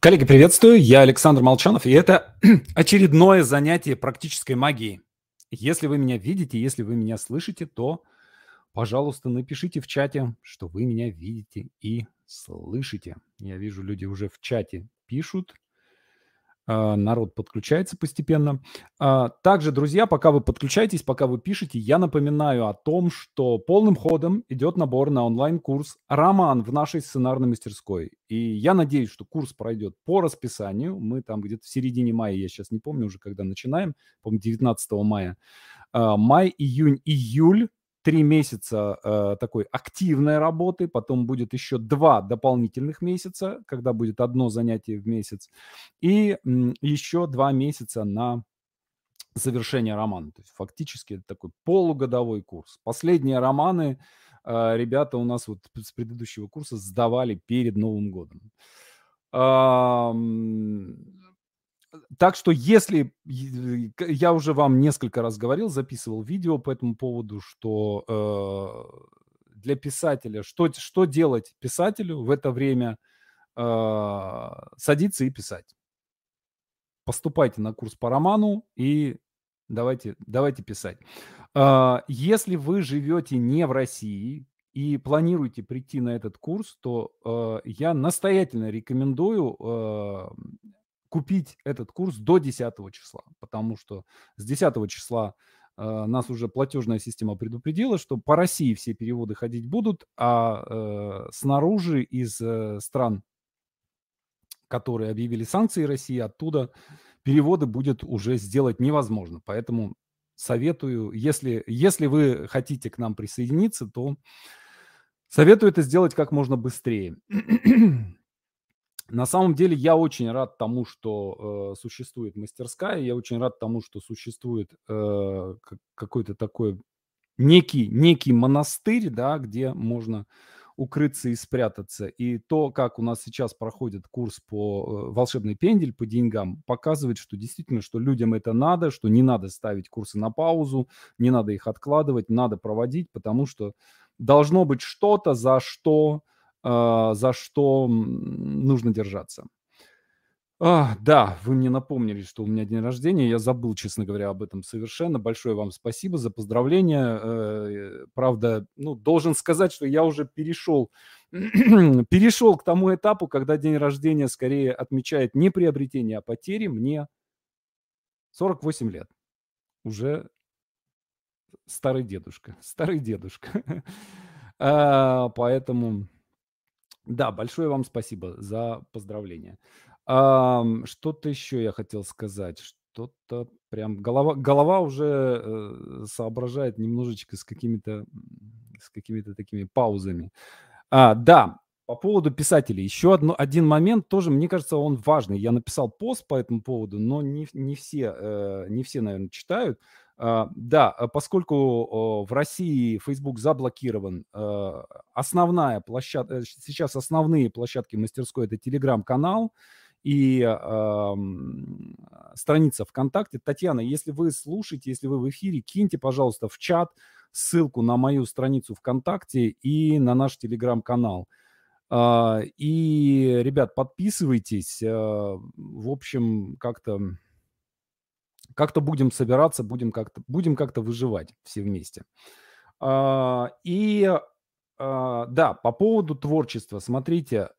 Коллеги, приветствую. Я Александр Молчанов, и это очередное занятие практической магии. Если вы меня видите, если вы меня слышите, то, пожалуйста, напишите в чате, что вы меня видите и слышите. Я вижу, люди уже в чате пишут. А, народ подключается постепенно. А, также, друзья, пока вы подключаетесь, пока вы пишете, я напоминаю о том, что полным ходом идет набор на онлайн-курс «Роман в нашей сценарной мастерской». И я надеюсь, что курс пройдет по расписанию. Мы там где-то в середине мая, я сейчас не помню уже, когда начинаем, по-моему, 19 мая. А, май, июнь, июль три месяца э, такой активной работы, потом будет еще два дополнительных месяца, когда будет одно занятие в месяц, и м, еще два месяца на завершение романа. То есть фактически это такой полугодовой курс. Последние романы э, ребята у нас вот с предыдущего курса сдавали перед Новым годом. Так что если я уже вам несколько раз говорил, записывал видео по этому поводу, что э, для писателя, что, что делать писателю в это время, э, садиться и писать. Поступайте на курс по роману и давайте, давайте писать. Э, если вы живете не в России и планируете прийти на этот курс, то э, я настоятельно рекомендую э, купить этот курс до 10 числа, потому что с 10 числа э, нас уже платежная система предупредила, что по России все переводы ходить будут, а э, снаружи из э, стран, которые объявили санкции России, оттуда переводы будет уже сделать невозможно. Поэтому советую, если, если вы хотите к нам присоединиться, то советую это сделать как можно быстрее. На самом деле я очень рад тому, что э, существует мастерская, я очень рад тому, что существует э, какой-то такой некий, некий монастырь, да, где можно укрыться и спрятаться. И то, как у нас сейчас проходит курс по э, волшебный пендель по деньгам, показывает, что действительно, что людям это надо, что не надо ставить курсы на паузу, не надо их откладывать, надо проводить, потому что должно быть что-то, за что за что нужно держаться. А, да, вы мне напомнили, что у меня день рождения. Я забыл, честно говоря, об этом совершенно. Большое вам спасибо за поздравления. Э, правда, ну, должен сказать, что я уже перешел, перешел к тому этапу, когда день рождения скорее отмечает не приобретение, а потери. Мне 48 лет. Уже старый дедушка. Старый дедушка. А, поэтому да, большое вам спасибо за поздравление. Ам, что-то еще я хотел сказать. Что-то прям голова, голова уже э, соображает немножечко с какими-то с какими-то такими паузами. А, да, по поводу писателей. Еще одно, один момент тоже, мне кажется, он важный. Я написал пост по этому поводу, но не, не, все, э, не все, наверное, читают. А, да, а поскольку в России Facebook заблокирован, а, основная площадка, э, сейчас основные площадки мастерской это телеграм-канал и страница ВКонтакте. Татьяна, если вы слушаете, если вы в эфире, киньте, пожалуйста, в чат ссылку на мою страницу ВКонтакте и на наш телеграм-канал. И, ребят, подписывайтесь. В общем, как-то как-то будем собираться, будем как-то будем как-то выживать все вместе. А, и а, да, по поводу творчества, смотрите,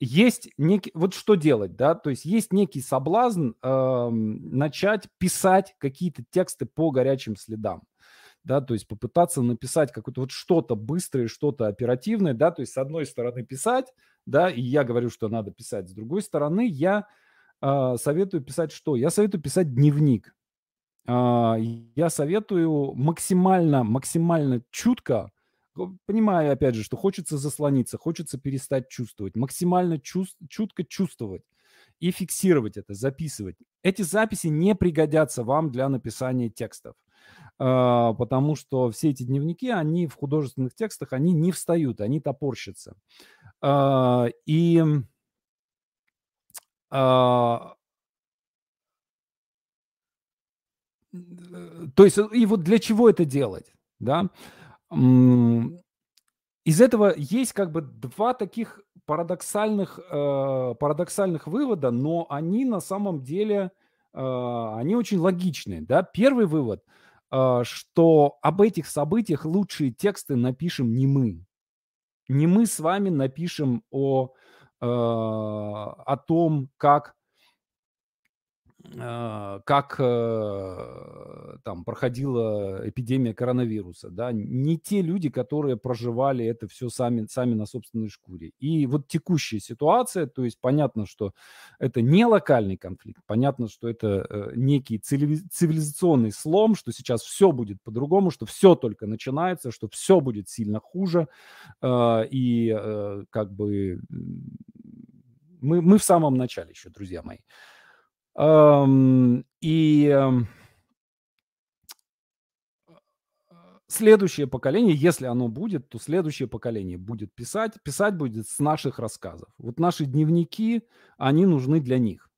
есть некий, вот что делать, да, то есть есть некий соблазн э, начать писать какие-то тексты по горячим следам, да, то есть попытаться написать какое-то вот что-то быстрое, что-то оперативное, да, то есть с одной стороны писать, да, и я говорю, что надо писать, с другой стороны я советую писать что? Я советую писать дневник. А, я советую максимально, максимально чутко, понимая, опять же, что хочется заслониться, хочется перестать чувствовать, максимально чувств, чутко чувствовать и фиксировать это, записывать. Эти записи не пригодятся вам для написания текстов, а, потому что все эти дневники, они в художественных текстах, они не встают, они топорщатся. И а, то есть, и вот для чего это делать, да? Из этого есть как бы два таких парадоксальных, э, парадоксальных вывода, но они на самом деле, э, они очень логичные, да. Первый вывод, э, что об этих событиях лучшие тексты напишем не мы. Не мы с вами напишем о, э, о том, как э, как э, там проходила эпидемия коронавируса, да, не те люди, которые проживали это все сами, сами на собственной шкуре. И вот текущая ситуация, то есть понятно, что это не локальный конфликт, понятно, что это э, некий цивилизационный слом, что сейчас все будет по-другому, что все только начинается, что все будет сильно хуже, э, и э, как бы мы, мы в самом начале еще, друзья мои. И следующее поколение, если оно будет, то следующее поколение будет писать, писать будет с наших рассказов. Вот наши дневники, они нужны для них.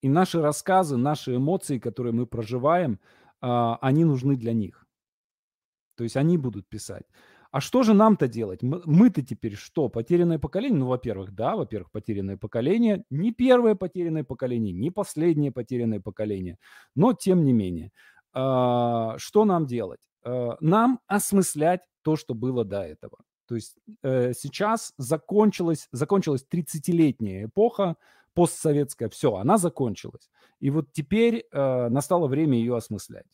И наши рассказы, наши эмоции, которые мы проживаем, а, они нужны для них. То есть они будут писать. А что же нам-то делать? Мы-то теперь что? Потерянное поколение? Ну, во-первых, да, во-первых, потерянное поколение. Не первое потерянное поколение, не последнее потерянное поколение. Но тем не менее. А, что нам делать? А, нам осмыслять то, что было до этого. То есть э, сейчас закончилась, закончилась 30-летняя эпоха, постсоветская, все, она закончилась. И вот теперь э, настало время ее осмыслять.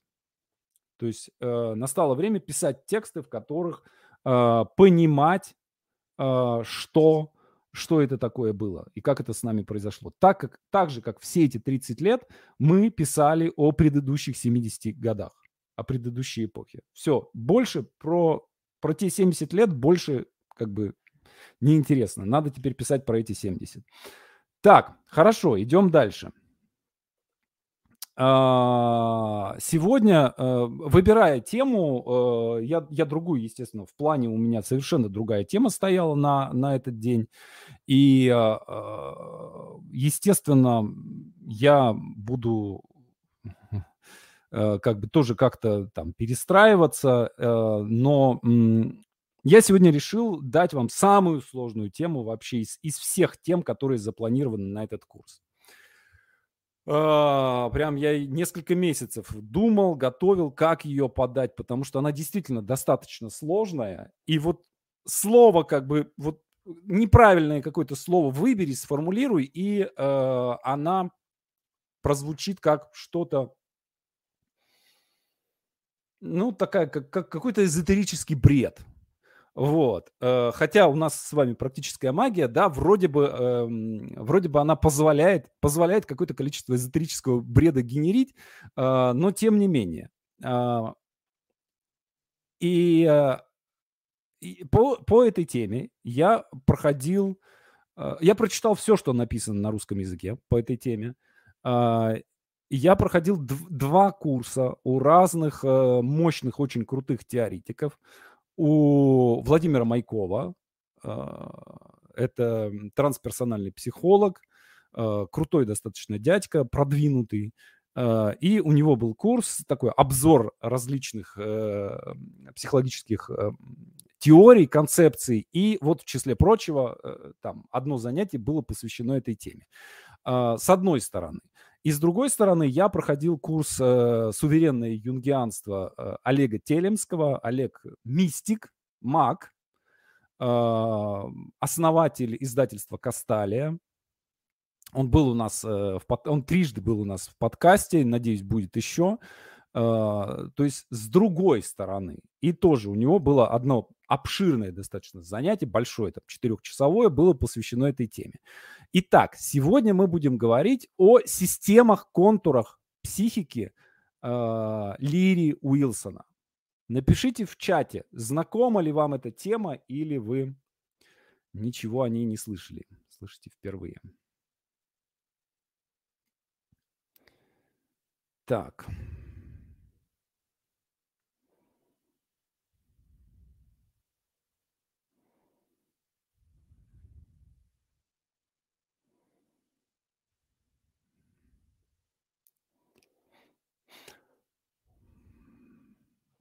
То есть э, настало время писать тексты, в которых э, понимать, э, что, что это такое было и как это с нами произошло. Так, как, так же, как все эти 30 лет мы писали о предыдущих 70 годах, о предыдущей эпохе. Все, больше про, про те 70 лет больше как бы неинтересно. Надо теперь писать про эти 70. Так, хорошо, идем дальше. А, сегодня, э, выбирая тему, э, я, я другую, естественно, в плане у меня совершенно другая тема стояла на, на этот день. И, а, естественно, я буду э, как бы тоже как-то там перестраиваться, но я сегодня решил дать вам самую сложную тему вообще из, из всех тем, которые запланированы на этот курс. А, прям я несколько месяцев думал, готовил, как ее подать, потому что она действительно достаточно сложная. И вот слово как бы вот неправильное какое-то слово выбери, сформулируй, и э, она прозвучит как что-то, ну такая как, как какой-то эзотерический бред. Вот. Э, хотя у нас с вами практическая магия, да, вроде бы, эм, вроде бы она позволяет, позволяет какое-то количество эзотерического бреда генерить, э, но тем не менее. А, э, и по, по этой теме я проходил, я прочитал все, что написано на русском языке по этой теме. А, я проходил два курса у разных мощных, очень крутых теоретиков у Владимира Майкова. А, это трансперсональный психолог, а, крутой достаточно дядька, продвинутый. А, и у него был курс, такой обзор различных э, психологических э, теорий, концепций. И вот в числе прочего, э, там одно занятие было посвящено этой теме. С одной стороны. И с другой стороны, я проходил курс э, «Суверенное юнгианство» э, Олега Телемского. Олег – мистик, маг, э, основатель издательства «Касталия». Он был у нас, э, в, он трижды был у нас в подкасте, надеюсь, будет еще. Э, то есть с другой стороны. И тоже у него было одно обширное достаточно занятие, большое, там, четырехчасовое, было посвящено этой теме. Итак, сегодня мы будем говорить о системах, контурах психики э, Лири Уилсона. Напишите в чате, знакома ли вам эта тема или вы ничего о ней не слышали, слышите впервые. Так.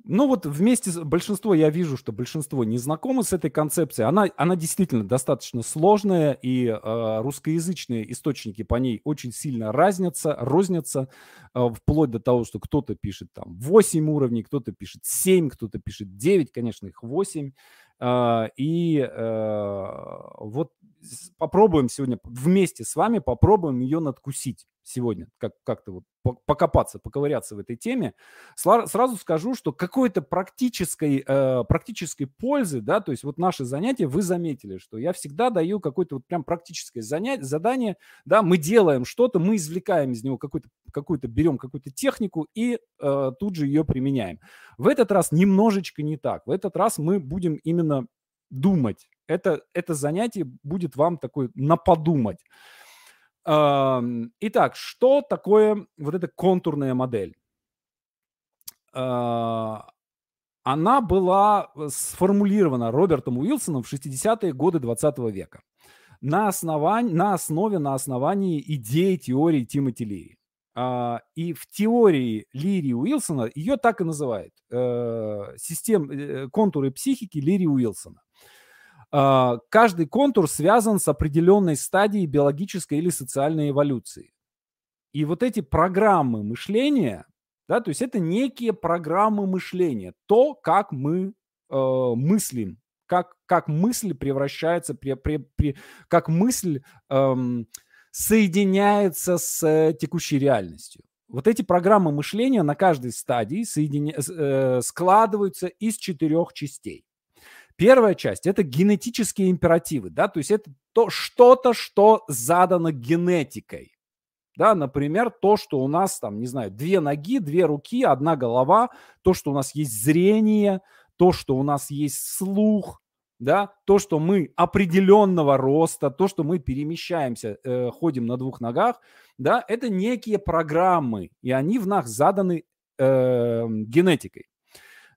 Ну вот вместе с большинство, я вижу, что большинство не знакомы с этой концепцией. Она, она действительно достаточно сложная, и э, русскоязычные источники по ней очень сильно разнятся, рознятся, э, вплоть до того, что кто-то пишет там 8 уровней, кто-то пишет 7, кто-то пишет 9, конечно, их 8. Э, и э, вот попробуем сегодня вместе с вами, попробуем ее надкусить сегодня, как, как-то вот покопаться, поковыряться в этой теме. Сразу скажу, что какой-то практической, э, практической пользы, да, то есть вот наши занятия, вы заметили, что я всегда даю какое-то вот прям практическое занятие, задание, да, мы делаем что-то, мы извлекаем из него какую-то, какую-то берем какую-то технику и э, тут же ее применяем. В этот раз немножечко не так. В этот раз мы будем именно думать. Это, это занятие будет вам такое на подумать. Итак, что такое вот эта контурная модель? А, она была э, сформулирована Робертом Уилсоном в 60-е годы 20 века на, основании, на основе, на основании идеи теории Тимоти Лири. А, и в теории Лири Уилсона ее так и называют. Э, систем, э, контуры психики Лири Уилсона. А, каждый контур связан с определенной стадией биологической или социальной эволюции. И вот эти программы мышления, да, то есть это некие программы мышления, то, как мы э, мыслим, как, как мысль превращается, при, при, при, как мысль эм, соединяется с э, текущей реальностью. Вот эти программы мышления на каждой стадии соединя... э, складываются из четырех частей. Первая часть – это генетические императивы, да, то есть это то, что-то, что задано генетикой. Да, например, то, что у нас там, не знаю, две ноги, две руки, одна голова, то, что у нас есть зрение, то, что у нас есть слух, да, то, что мы определенного роста, то, что мы перемещаемся, э, ходим на двух ногах, да, это некие программы, и они в нас заданы э, генетикой.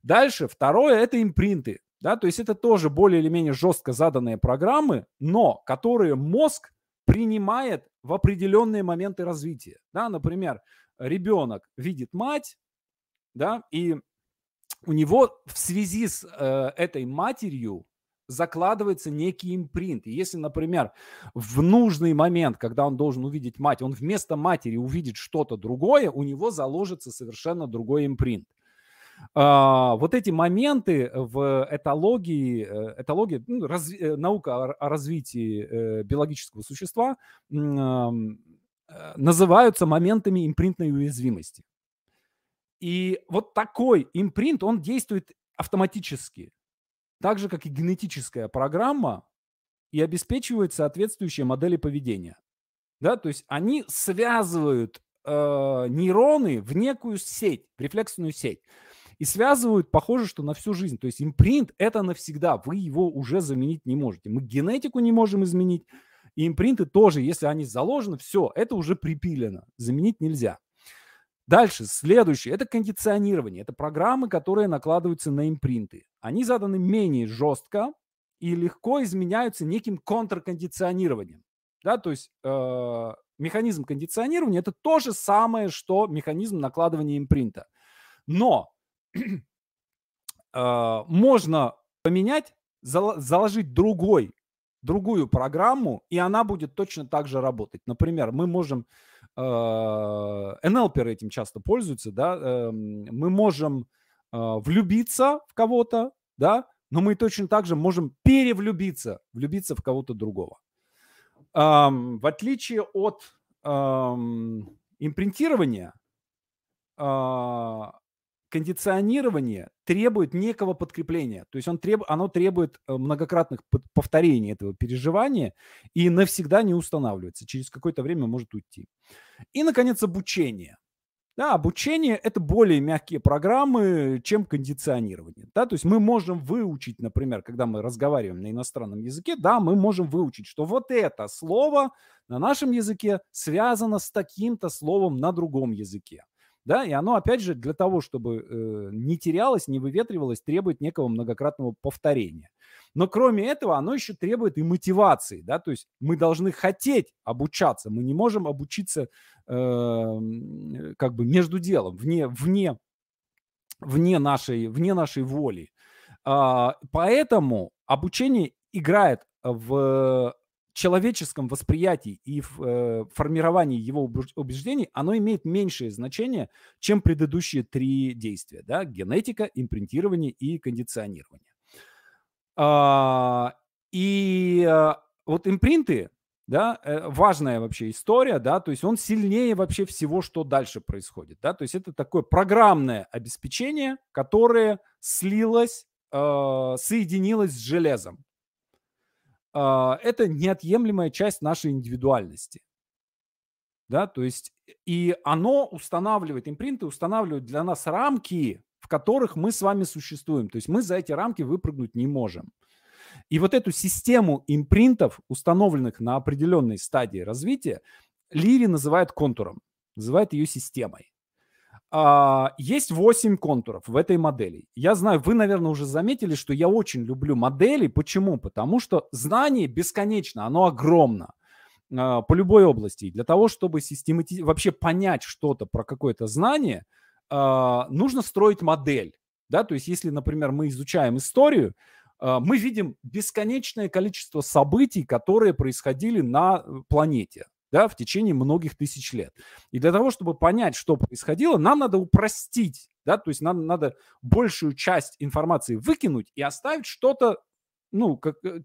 Дальше, второе, это импринты. Да, то есть это тоже более или менее жестко заданные программы, но которые мозг принимает в определенные моменты развития. Да, например, ребенок видит мать, да, и у него в связи с э, этой матерью закладывается некий импринт. И если, например, в нужный момент, когда он должен увидеть мать, он вместо матери увидит что-то другое, у него заложится совершенно другой импринт. А, вот эти моменты в этологии, э, этология, ну, разви, э, наука о, о развитии э, биологического существа называются моментами импринтной уязвимости. И вот такой импринт, он действует автоматически, так же, как и генетическая программа, и обеспечивает соответствующие модели поведения. Да, то есть они связывают э, нейроны в некую сеть, в рефлексную сеть и связывают, похоже, что на всю жизнь. То есть импринт – это навсегда, вы его уже заменить не можете. Мы генетику не можем изменить, и импринты тоже, если они заложены, все, это уже припилено, заменить нельзя. Дальше, следующее, это кондиционирование. Это программы, которые накладываются на импринты. Они заданы менее жестко и легко изменяются неким контркондиционированием. Да, то есть э, механизм кондиционирования – это то же самое, что механизм накладывания импринта. Но можно поменять, заложить другой, другую программу, и она будет точно так же работать. Например, мы можем, NLP а, этим часто пользуются, да, эм, мы можем а, влюбиться в кого-то, да, но мы точно так же можем перевлюбиться, влюбиться в кого-то другого. В отличие от импринтирования, кондиционирование требует некого подкрепления. То есть он треб, оно требует э, многократных повторений этого переживания и навсегда не устанавливается. Через какое-то время может уйти. И, наконец, обучение. Да, обучение – это более мягкие программы, чем кондиционирование. Да, то есть мы можем выучить, например, когда мы разговариваем на иностранном языке, да, мы можем выучить, что вот это слово на нашем языке связано с таким-то словом на другом языке да, и оно, опять же, для того, чтобы э, не терялось, не выветривалось, требует некого многократного повторения. Но кроме этого, оно еще требует и мотивации, да, то есть мы должны хотеть обучаться, мы не можем обучиться э, как бы между делом, вне, вне вне нашей, вне нашей воли. А, поэтому обучение играет в человеческом восприятии и в э, формировании его убеждений, оно имеет меньшее значение, чем предыдущие три действия. Да? Генетика, импринтирование и кондиционирование. А, и а, вот импринты, да, э, важная вообще история, да, то есть он сильнее вообще всего, что дальше происходит, да, то есть это такое программное обеспечение, которое слилось, э, соединилось с железом. Э, это неотъемлемая часть нашей индивидуальности, да, то есть и оно устанавливает, импринты устанавливают для нас рамки, в которых мы с вами существуем, то есть мы за эти рамки выпрыгнуть не можем. И вот эту систему импринтов, установленных на определенной стадии развития, Лири называет контуром, называет ее системой. А, есть 8 контуров в этой модели. Я знаю, вы, наверное, уже заметили, что я очень люблю модели. Почему? Потому что знание бесконечно, оно огромно а, по любой области. для того, чтобы системати... вообще понять что-то про какое-то знание, а, нужно строить модель. Да? То есть, если, например, мы изучаем историю, а, мы видим бесконечное количество событий, которые происходили на э, планете да, в течение многих тысяч лет. И для того, чтобы понять, что происходило, нам надо упростить, да, то есть нам надо большую часть информации выкинуть и оставить что-то, ну, как, э,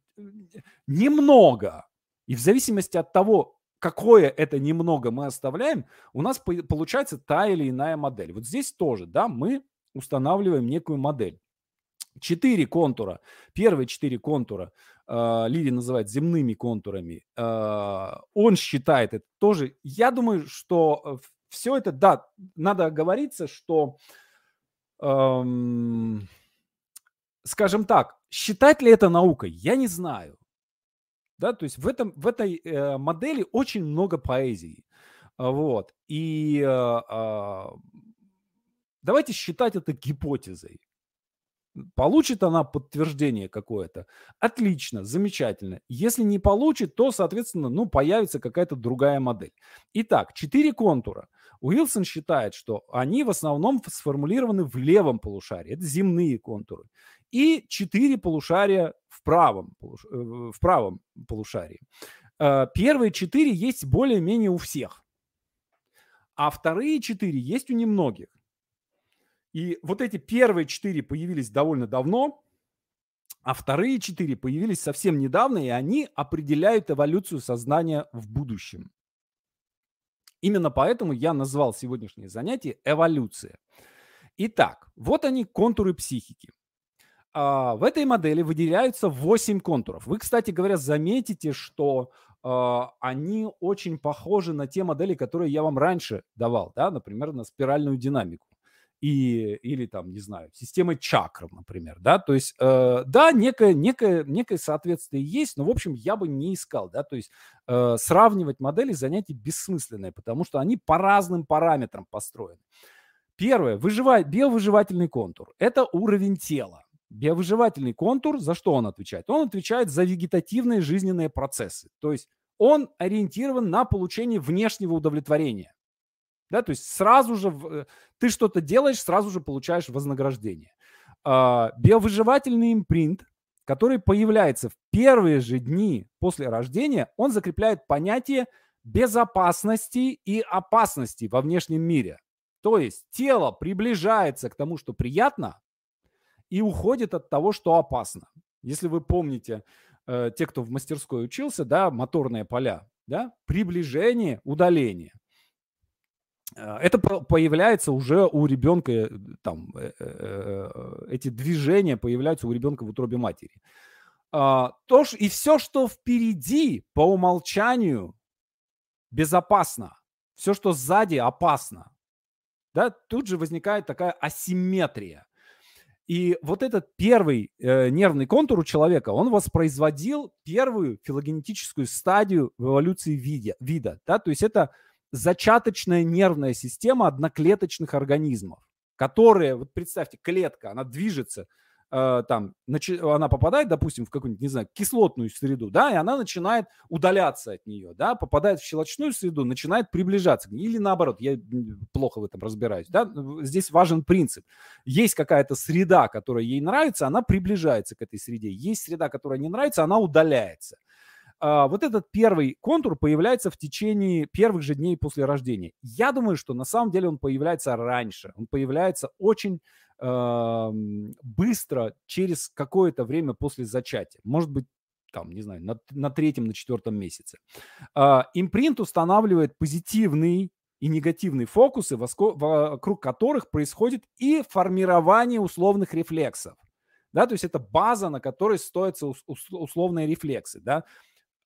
немного. И в зависимости от того, какое это немного мы оставляем, у нас получается та или иная модель. Вот здесь тоже, да, мы устанавливаем некую модель. Четыре контура. Первые четыре контура э, Лири называет земными контурами. Э, он считает это тоже. Я думаю, что э, все это, да, надо оговориться, что, эм, скажем так, считать ли это наукой, я не знаю. Да, то есть в, этом, в этой э, модели очень много поэзии. Вот. И э, э, давайте считать это гипотезой. Получит она подтверждение какое-то? Отлично, замечательно. Если не получит, то, соответственно, ну, появится какая-то другая модель. Итак, четыре контура. Уилсон считает, что они в основном сформулированы в левом полушарии. Это земные контуры. И четыре полушария в правом, э, в правом полушарии. Э, первые четыре есть более-менее у всех. А вторые четыре есть у немногих. И вот эти первые четыре появились довольно давно, а вторые четыре появились совсем недавно, и они определяют эволюцию сознания в будущем. Именно поэтому я назвал сегодняшнее занятие «Эволюция». Итак, вот они контуры психики. А, в этой модели выделяются 8 контуров. Вы, кстати говоря, заметите, что а, они очень похожи на те модели, которые я вам раньше давал, да, например, на спиральную динамику и, или там, не знаю, системой чакр, например, да, то есть, э, да, некое, некое, некое соответствие есть, но, в общем, я бы не искал, да, то есть э, сравнивать модели занятий бессмысленное, потому что они по разным параметрам построены. Первое, выживать, биовыживательный контур – это уровень тела. Биовыживательный контур, за что он отвечает? Он отвечает за вегетативные жизненные процессы, то есть он ориентирован на получение внешнего удовлетворения. Да, то есть сразу же э, ты что-то делаешь, сразу же получаешь вознаграждение. А, биовыживательный импринт, который появляется в первые же дни после рождения, он закрепляет понятие безопасности и опасности во внешнем мире. То есть тело приближается к тому, что приятно, и уходит от того, что опасно. Если вы помните, э, те, кто в мастерской учился, да, моторные поля, да, приближение, удаление. Э, это появляется уже у ребенка, э, там, э, эти движения появляются у ребенка в утробе матери. А, то, и все, что впереди, по умолчанию, безопасно. Все, что сзади, опасно. Да, тут же возникает такая асимметрия. И вот этот первый э, нервный контур у человека, он воспроизводил первую филогенетическую стадию в эволюции вида. вида да? То есть это зачаточная нервная система одноклеточных организмов, которые, вот представьте, клетка, она движется э, там, она попадает, допустим, в какую-нибудь, не знаю, кислотную среду, да, и она начинает удаляться от нее, да, попадает в щелочную среду, начинает приближаться или наоборот, я плохо в этом разбираюсь, да, здесь важен принцип. Есть какая-то среда, которая ей нравится, она приближается к этой среде. Есть среда, которая не нравится, она удаляется. А, вот этот первый контур появляется в течение первых же дней после рождения. Я думаю, что на самом деле он появляется раньше. Он появляется очень э, быстро, через какое-то время после зачатия. Может быть, там, не знаю, на, на третьем, на четвертом месяце. Э, импринт устанавливает позитивный и негативные фокусы, вокруг которых происходит и формирование условных рефлексов. Да, то есть это база, на которой строятся условные рефлексы. Да?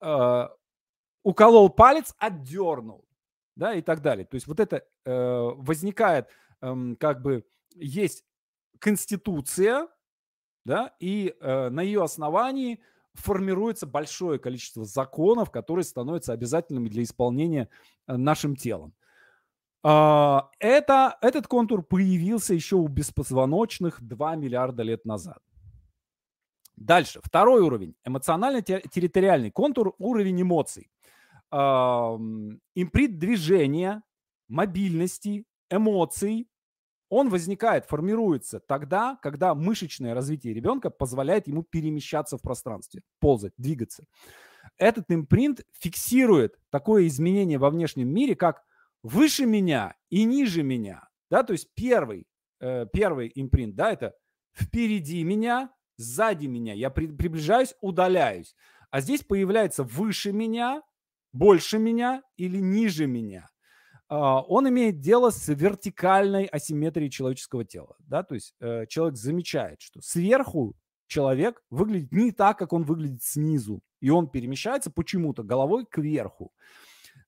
Э, уколол палец, отдернул, да, и так далее. То есть вот это э, возникает, э, как бы, есть конституция, да, и э, на ее основании формируется большое количество законов, которые становятся обязательными для исполнения э, нашим телом. Э, это, этот контур появился еще у беспозвоночных 2 миллиарда лет назад. Дальше, второй уровень. Эмоционально-территориальный контур, уровень эмоций. Имприт движения, мобильности, эмоций, он возникает, формируется тогда, когда мышечное развитие ребенка позволяет ему перемещаться в пространстве, ползать, двигаться. Этот импринт фиксирует такое изменение во внешнем мире, как выше меня и ниже меня. Да, то есть первый, э, первый импринт, да, это впереди меня, сзади меня, я при, приближаюсь, удаляюсь. А здесь появляется выше меня, больше меня или ниже меня. Uh, он имеет дело с вертикальной асимметрией человеческого тела. Да? То есть uh, человек замечает, что сверху человек выглядит не так, как он выглядит снизу. И он перемещается почему-то головой кверху.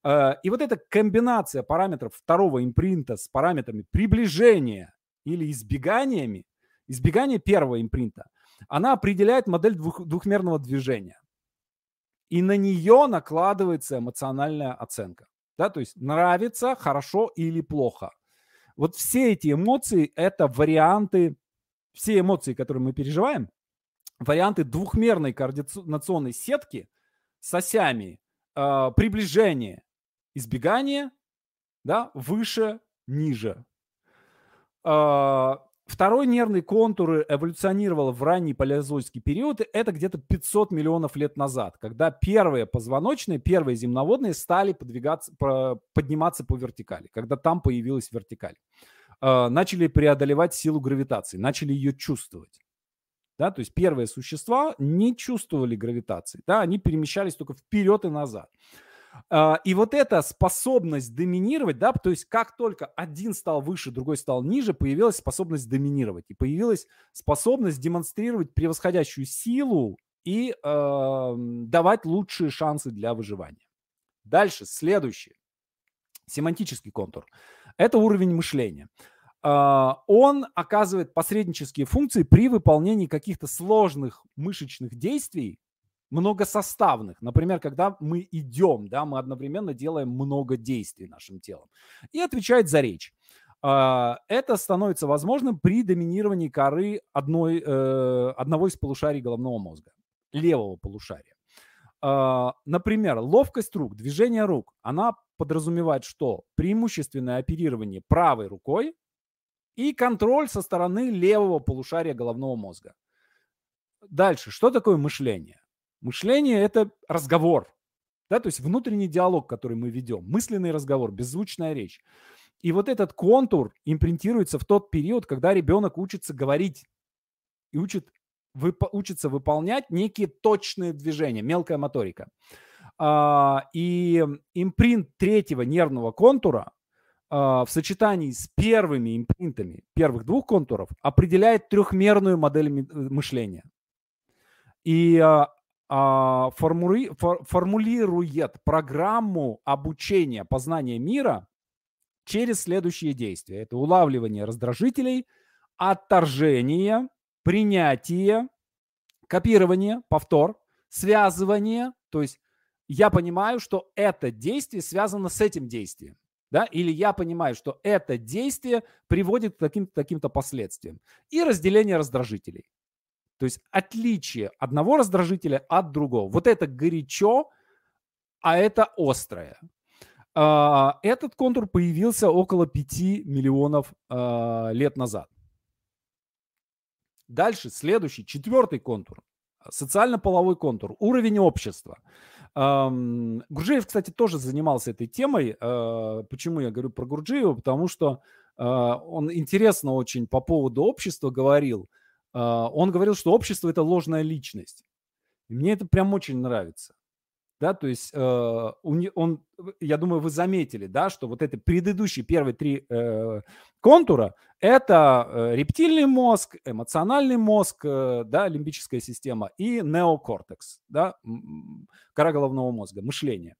Uh, и вот эта комбинация параметров второго импринта с параметрами приближения или избеганиями, избегание первого импринта – она определяет модель двух, двухмерного движения. И на нее накладывается эмоциональная оценка. Да, то есть нравится, хорошо или плохо. Вот все эти эмоции – это варианты, все эмоции, которые мы переживаем, варианты двухмерной координационной сетки с осями э, приближение, избегание, да, выше, ниже. Э, Второй нервный контур эволюционировал в ранний палеозойский период. Это где-то 500 миллионов лет назад, когда первые позвоночные, первые земноводные стали подвигаться, подниматься по вертикали, когда там появилась вертикаль. А, начали преодолевать силу гравитации, начали ее чувствовать. Да, то есть первые существа не чувствовали гравитации, да, они перемещались только вперед и назад. А, и вот эта способность доминировать, да, то есть как только один стал выше, другой стал ниже, появилась способность доминировать. И появилась способность демонстрировать превосходящую силу и э, давать лучшие шансы для выживания. Дальше, следующий. Семантический контур. Это уровень мышления. Uh, он оказывает посреднические функции при выполнении каких-то сложных мышечных действий, многосоставных. Например, когда мы идем, да, мы одновременно делаем много действий нашим телом. И отвечает за речь. А, это становится возможным при доминировании коры одной, э, одного из полушарий головного мозга, левого полушария. А, например, ловкость рук, движение рук, она подразумевает что? Преимущественное оперирование правой рукой и контроль со стороны левого полушария головного мозга. Дальше, что такое мышление? Мышление – это разговор, да, то есть внутренний диалог, который мы ведем, мысленный разговор, беззвучная речь. И вот этот контур импринтируется в тот период, когда ребенок учится говорить и учит, вып, учится выполнять некие точные движения, мелкая моторика. А, и импринт третьего нервного контура а, в сочетании с первыми импринтами первых двух контуров определяет трехмерную модель мышления. И а, формули, формулирует программу обучения познания мира через следующие действия. Это улавливание раздражителей, отторжение, принятие, копирование, повтор, связывание. То есть я понимаю, что это действие связано с этим действием. Да? Или я понимаю, что это действие приводит к таким-то таким последствиям. И разделение раздражителей. То есть отличие одного раздражителя от другого. Вот это горячо, а это острое. А, этот контур появился около 5 миллионов а, лет назад. Дальше, следующий, четвертый контур. Социально-половой контур, уровень общества. Гурджиев, кстати, тоже занимался этой темой. А, почему я говорю про Гурджиева? Потому что он интересно очень по поводу общества говорил. Он говорил, что общество – это ложная личность. И мне это прям очень нравится да, то есть э, он, я думаю, вы заметили, да, что вот эти предыдущие первые три э, контура – это э, рептильный мозг, эмоциональный мозг, э, да, лимбическая система и неокортекс, да, кора головного мозга, мышление.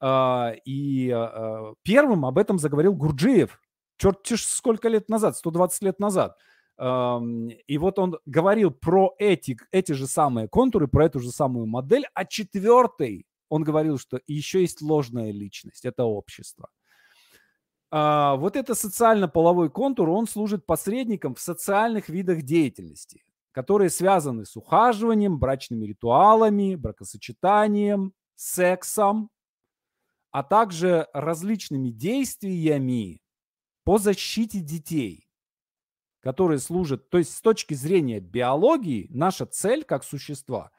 Э, и э, первым об этом заговорил Гурджиев, черт сколько лет назад, 120 лет назад – и вот он говорил про эти, эти же самые контуры, про эту же самую модель, а четвертый он говорил, что еще есть ложная личность, это общество. А, вот это социально-половой контур, он служит посредником в социальных видах деятельности, которые связаны с ухаживанием, брачными ритуалами, бракосочетанием, сексом, а также различными действиями по защите детей, которые служат, то есть с точки зрения биологии, наша цель как существа,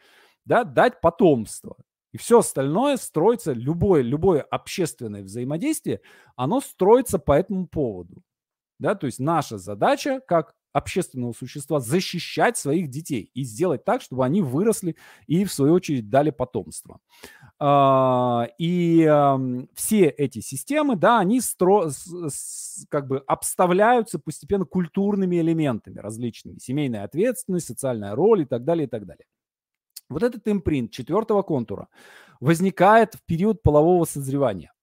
да, дать потомство. И все остальное строится, любое, любое общественное взаимодействие, оно строится по этому поводу. Да? То есть наша задача как общественного существа защищать своих детей и сделать так, чтобы они выросли и, в свою очередь, дали потомство. А, и все эти системы, да, они стро, как бы обставляются постепенно культурными элементами различными. Семейная ответственность, социальная роль и так далее, и так далее. Вот этот импринт четвертого контура возникает в период полового созревания.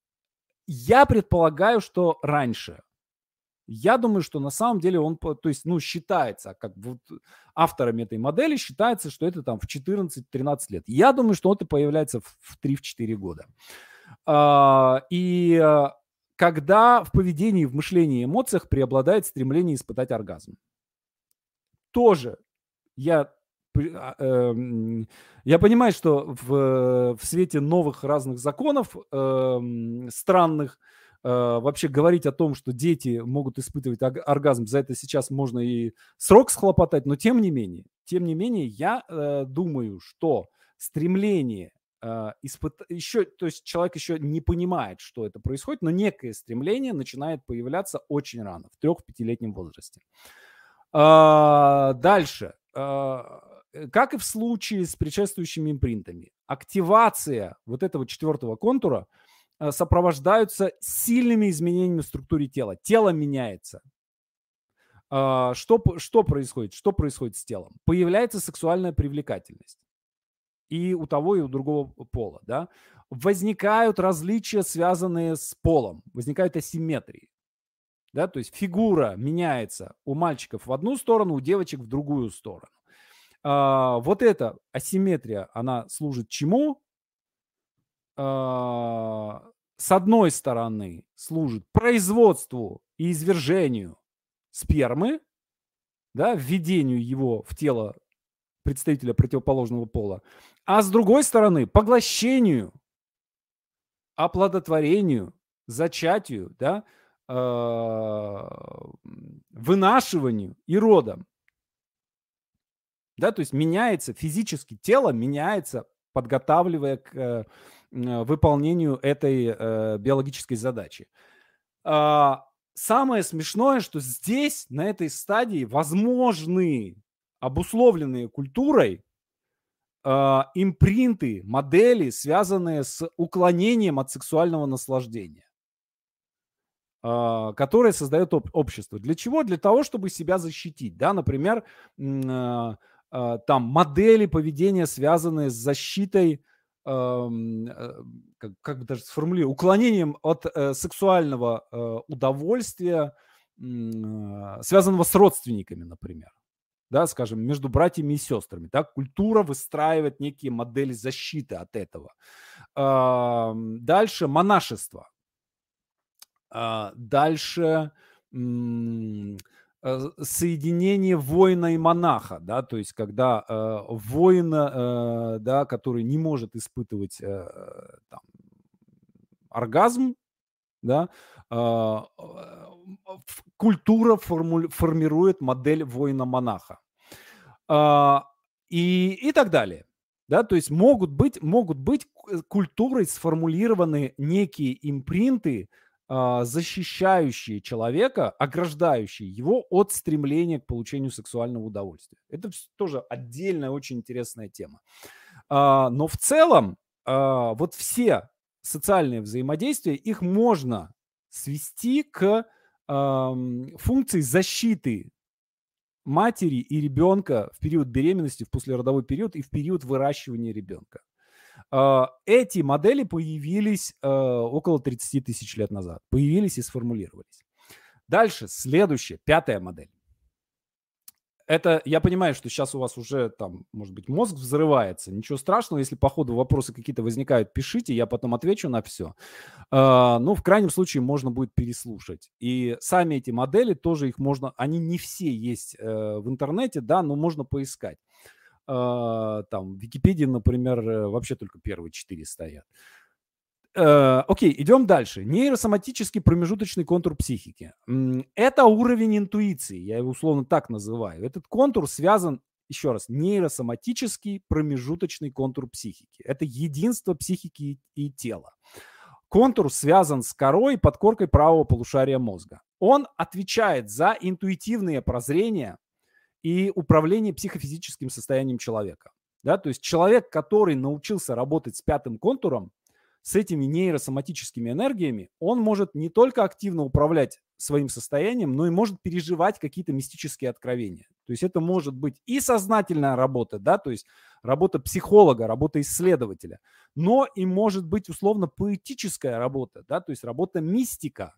Я предполагаю, что раньше. Я думаю, что на самом деле он, то есть, ну, считается, как вот авторами этой модели считается, что это там в 14-13 лет. Я думаю, что это появляется в 3-4 года. А, и а, когда в поведении, в мышлении, эмоциях преобладает стремление испытать оргазм. Тоже я а, эм, я понимаю, что в, в свете новых разных законов э, странных э, вообще говорить о том, что дети могут испытывать оргазм, за это сейчас можно и срок схлопотать, но тем не менее, тем не менее, я э, думаю, что стремление э, еще, то есть человек еще не понимает, что это происходит, но некое стремление начинает появляться очень рано, в трех-пятилетнем возрасте. Э, дальше. Э, Э, как и в случае с предшествующими импринтами, активация вот этого четвертого контура э, сопровождаются сильными изменениями в структуре тела. Тело меняется. А, что, что происходит? Что происходит с телом? Появляется сексуальная привлекательность. И у того, и у другого пола. Да? Возникают различия, связанные с полом. Возникают асимметрии. Да? То есть фигура меняется у мальчиков в одну сторону, у девочек в другую сторону. А, вот эта асимметрия, она служит чему? А, с одной стороны, служит производству и извержению спермы, да, введению его в тело представителя противоположного пола, а с другой стороны, поглощению, оплодотворению, зачатию, да, э, вынашиванию и родам. Да, то есть меняется физически, тело меняется, подготавливая к э, выполнению этой э, биологической задачи. А, самое смешное, что здесь, на этой стадии, возможны обусловленные культурой э, импринты, модели, связанные с уклонением от сексуального наслаждения которое создает общество. Для чего? Для того, чтобы себя защитить. Да? Например, а, там модели поведения, связанные с защитой, э, как, как бы даже сформулировать, уклонением от э, сексуального э, удовольствия, связанного с родственниками, например. Да, скажем, между братьями и сестрами. Да, культура выстраивает некие модели защиты от этого. Дальше монашество. А, дальше э, соединение воина и монаха, да, то есть когда э, воина, э, да, который не может испытывать э, там, оргазм, да, э, культура форму, формирует модель воина-монаха. Э, и, и так далее. Да, то есть могут быть, могут быть культурой сформулированы некие импринты, защищающие человека, ограждающие его от стремления к получению сексуального удовольствия. Это тоже отдельная очень интересная тема. А, но в целом а, вот все социальные взаимодействия, их можно свести к функции защиты матери и ребенка в период беременности, в послеродовой период и в период выращивания ребенка. А, эти модели появились а, около 30 тысяч лет назад. Появились и сформулировались. Дальше, следующая, пятая модель. Это, я понимаю, что сейчас у вас уже там, может быть, мозг взрывается. Ничего страшного, если по ходу вопросы какие-то возникают, пишите, я потом отвечу на все. Uh, ну, в крайнем случае, можно будет переслушать. И сами эти модели тоже их можно, они не все есть uh, в интернете, да, но можно поискать. А, там в Википедии, например, э, вообще только первые четыре стоят. Э, окей, идем дальше. Нейросоматический промежуточный контур психики. Это уровень интуиции, я его условно так называю. Этот контур связан, еще раз, нейросоматический промежуточный контур психики. Это единство психики и тела. Контур связан с корой подкоркой правого полушария мозга. Он отвечает за интуитивные прозрения, и управление психофизическим состоянием человека. Да? То есть человек, который научился работать с пятым контуром, с этими нейросоматическими энергиями, он может не только активно управлять своим состоянием, но и может переживать какие-то мистические откровения. То есть это может быть и сознательная работа, да, то есть работа психолога, работа исследователя, но и может быть условно поэтическая работа, да, то есть работа мистика,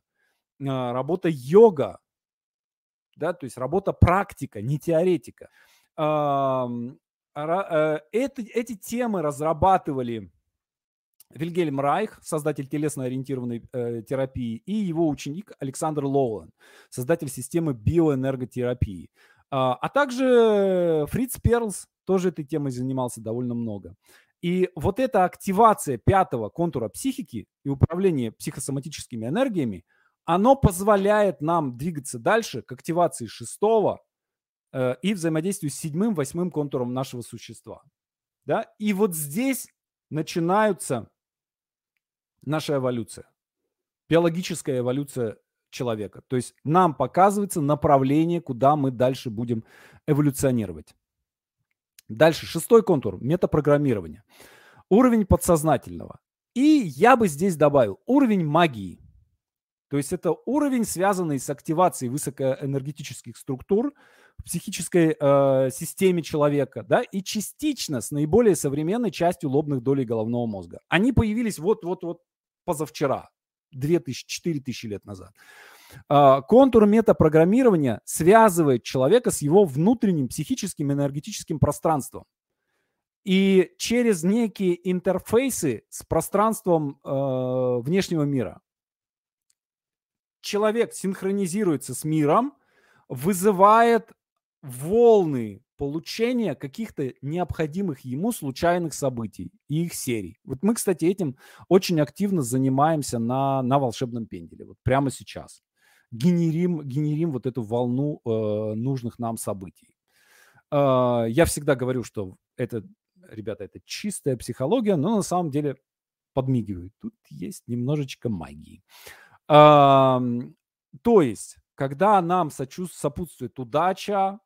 а, работа йога, да, то есть работа практика, не теоретика. Э, это, эти темы разрабатывали Вильгельм Райх, создатель телесно-ориентированной э, терапии, и его ученик Александр Лоуэн, создатель системы биоэнерготерапии. А, а также Фриц Перлс тоже этой темой занимался довольно много. И вот эта активация пятого контура психики и управление психосоматическими энергиями – оно позволяет нам двигаться дальше к активации шестого э, и взаимодействию с седьмым, восьмым контуром нашего существа. Да? И вот здесь начинается наша эволюция, биологическая эволюция человека. То есть нам показывается направление, куда мы дальше будем эволюционировать. Дальше, шестой контур – метапрограммирование. Уровень подсознательного. И я бы здесь добавил уровень магии. То есть это уровень, связанный с активацией высокоэнергетических структур в психической э, системе человека, да, и частично с наиболее современной частью лобных долей головного мозга. Они появились вот-вот-вот позавчера, 2000-4000 лет назад. Э, контур метапрограммирования связывает человека с его внутренним психическим энергетическим пространством. И через некие интерфейсы с пространством э, внешнего мира человек синхронизируется с миром, вызывает волны получения каких-то необходимых ему случайных событий и их серий. Вот мы, кстати, этим очень активно занимаемся на, на волшебном пенделе, вот прямо сейчас. Генерим, генерим вот эту волну э, нужных нам событий. Э, я всегда говорю, что это, ребята, это чистая психология, но на самом деле подмигивают. Тут есть немножечко магии. То есть, когда нам сопутствует удача,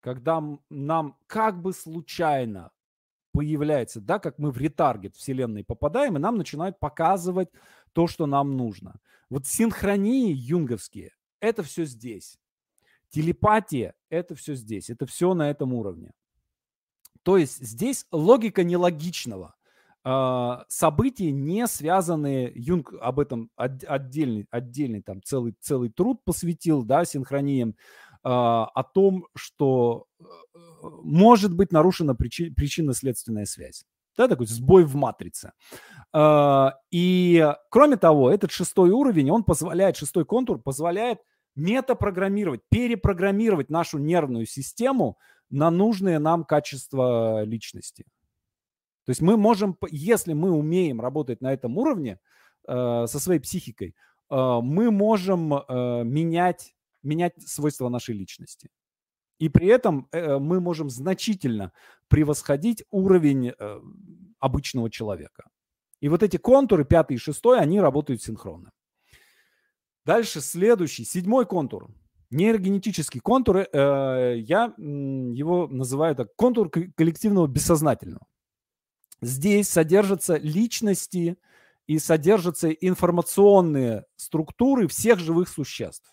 когда нам как бы случайно появляется, да, как мы в ретаргет вселенной попадаем, и нам начинают показывать то, что нам нужно. Вот синхронии юнговские – это все здесь. Телепатия – это все здесь. Это все на этом уровне. То есть здесь логика нелогичного. А, события, не связанные, Юнг об этом отдельный, отдельный там целый, целый труд посвятил, да, синхрониям, а, о том, что э, может быть нарушена причи, причинно-следственная связь. Да, такой сбой в матрице. А, и кроме того, этот шестой уровень, он позволяет, шестой контур позволяет метапрограммировать, перепрограммировать нашу нервную систему на нужные нам качества личности. То есть мы можем, если мы умеем работать на этом уровне э, со своей психикой, э, мы можем э, менять, менять свойства нашей личности. И при этом мы можем значительно превосходить уровень обычного человека. И вот эти контуры, пятый и шестой, они работают синхронно. Дальше следующий, седьмой контур. Нейрогенетический контур, я его называю так, контур коллективного бессознательного. Здесь содержатся личности и содержатся информационные структуры всех живых существ.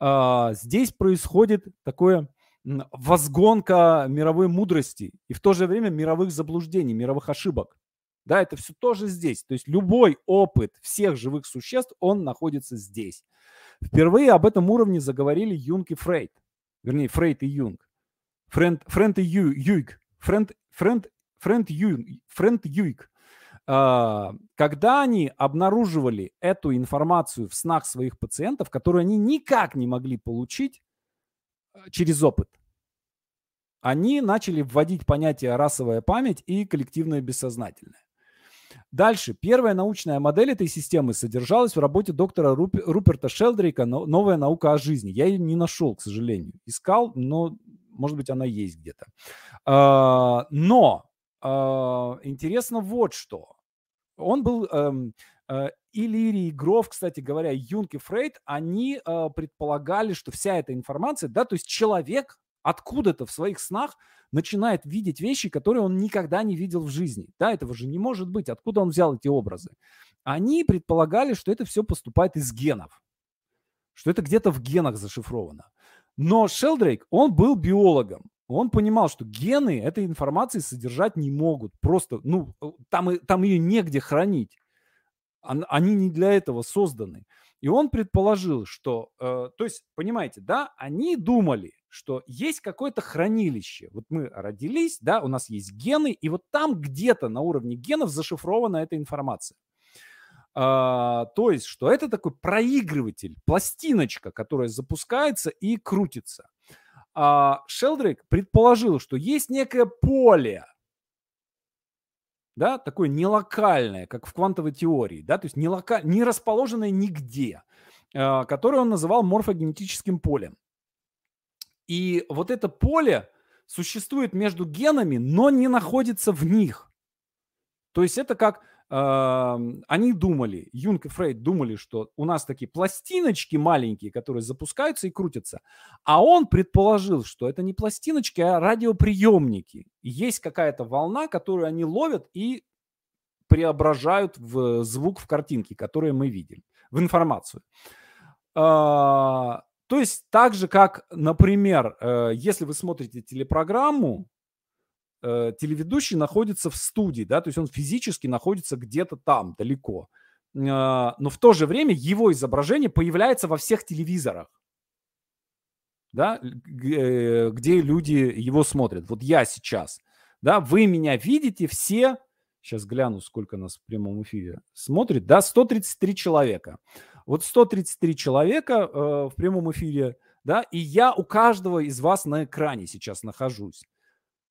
Э, здесь происходит такое возгонка мировой мудрости и в то же время мировых заблуждений, мировых ошибок. Да, это все тоже здесь. То есть любой опыт всех живых существ, он находится здесь. Впервые об этом уровне заговорили Юнг и Фрейд. Вернее, Фрейд и Юнг. Френд, Френд и Ю, Юйг. Френд, Френд, Френд, Юйг. Френд Юйг. А, когда они обнаруживали эту информацию в снах своих пациентов, которую они никак не могли получить э, через опыт, они начали вводить понятие расовая память и коллективное бессознательное. Дальше. Первая научная модель этой системы содержалась в работе доктора Руп, Руперта Шелдрейка «Новая наука о жизни». Я ее не нашел, к сожалению. Искал, но, может быть, она есть где-то. А, но интересно вот что. Он был... Эм, э, и Лири, и Гров, кстати говоря, Юнг и Фрейд, они э, предполагали, что вся эта информация, да, то есть человек откуда-то в своих снах начинает видеть вещи, которые он никогда не видел в жизни. Да, этого же не может быть. Откуда он взял эти образы? Они предполагали, что это все поступает из генов, что это где-то в генах зашифровано. Но Шелдрейк, он был биологом. Он понимал, что гены этой информации содержать не могут. Просто, ну, там, там ее негде хранить. Они не для этого созданы. И он предположил, что, э, то есть, понимаете, да, они думали, что есть какое-то хранилище. Вот мы родились, да, у нас есть гены, и вот там где-то на уровне генов зашифрована эта информация. А, то есть, что это такой проигрыватель, пластиночка, которая запускается и крутится. А Шелдрейк предположил, что есть некое поле, да, такое нелокальное, как в квантовой теории, да, то есть не, лока... не расположенное нигде, а, которое он называл морфогенетическим полем. И вот это поле существует между генами, но не находится в них. То есть это как они думали, Юнг и Фрейд думали, что у нас такие пластиночки маленькие, которые запускаются и крутятся. А он предположил, что это не пластиночки, а радиоприемники. Есть какая-то волна, которую они ловят и преображают в звук в картинке, которую мы видим, в информацию. А, то есть так же, как, например, э, если вы смотрите телепрограмму, э, телеведущий находится в студии, да, то есть он физически находится где-то там, далеко. Э, но в то же время его изображение появляется во всех телевизорах, да, где люди его смотрят. Вот я сейчас, да, вы меня видите все, сейчас гляну, сколько нас в прямом эфире смотрит, да, 133 человека. Вот 133 человека э, в прямом эфире, да, и я у каждого из вас на экране сейчас нахожусь.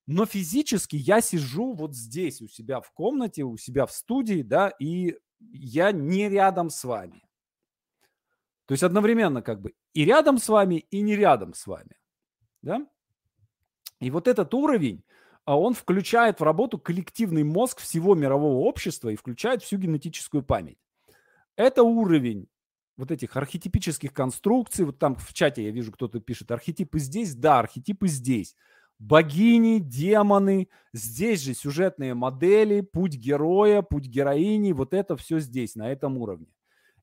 Но физически я сижу вот здесь у себя в комнате, у себя в студии, да, и я не рядом с вами. То есть одновременно как бы и рядом с вами, и не рядом с вами. Да? И вот этот уровень, а он включает в работу коллективный мозг всего мирового общества и включает всю генетическую память. Это уровень вот этих архетипических конструкций. Вот там в чате я вижу, кто-то пишет, архетипы здесь, да, архетипы здесь. Богини, демоны, здесь же сюжетные модели, путь героя, путь героини, вот это все здесь, на этом уровне.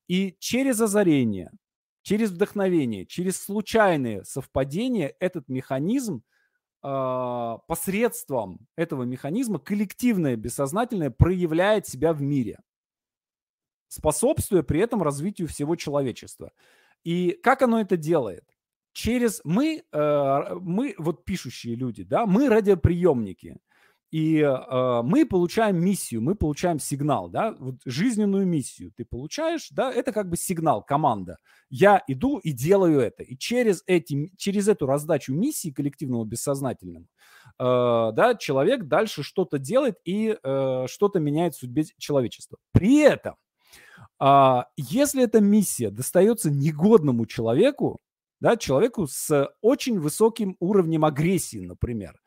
И через озарение, через вдохновение, через случайные совпадения этот механизм э, посредством этого механизма коллективное бессознательное проявляет себя в мире способствуя при этом развитию всего человечества. И как оно это делает? Через мы, э, мы вот пишущие люди, да, мы радиоприемники. И э, мы получаем миссию, мы получаем сигнал, да, вот жизненную миссию ты получаешь, да, это как бы сигнал, команда. Я иду и делаю это. И через, эти, через эту раздачу миссии коллективного бессознательного, э, да, человек дальше что-то делает и что-то меняет в судьбе человечества. При этом, э, если эта миссия достается негодному человеку, да, человеку с очень высоким уровнем агрессии, например,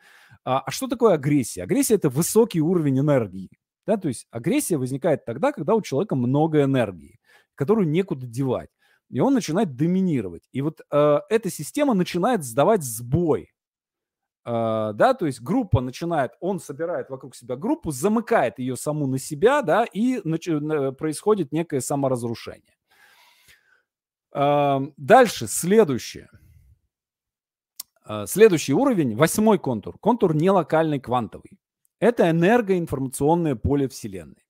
а, а что такое агрессия? Агрессия – это высокий уровень энергии. Да? То есть агрессия возникает тогда, когда у человека много энергии, которую некуда девать. И он начинает доминировать. И вот э, эта система начинает сдавать сбой. Э, да, то есть группа начинает, он собирает вокруг себя группу, замыкает ее саму на себя, да, и нач- происходит некое саморазрушение. Дальше, следующее – Э, следующий уровень, восьмой контур, контур нелокальный квантовый. Это энергоинформационное поле Вселенной.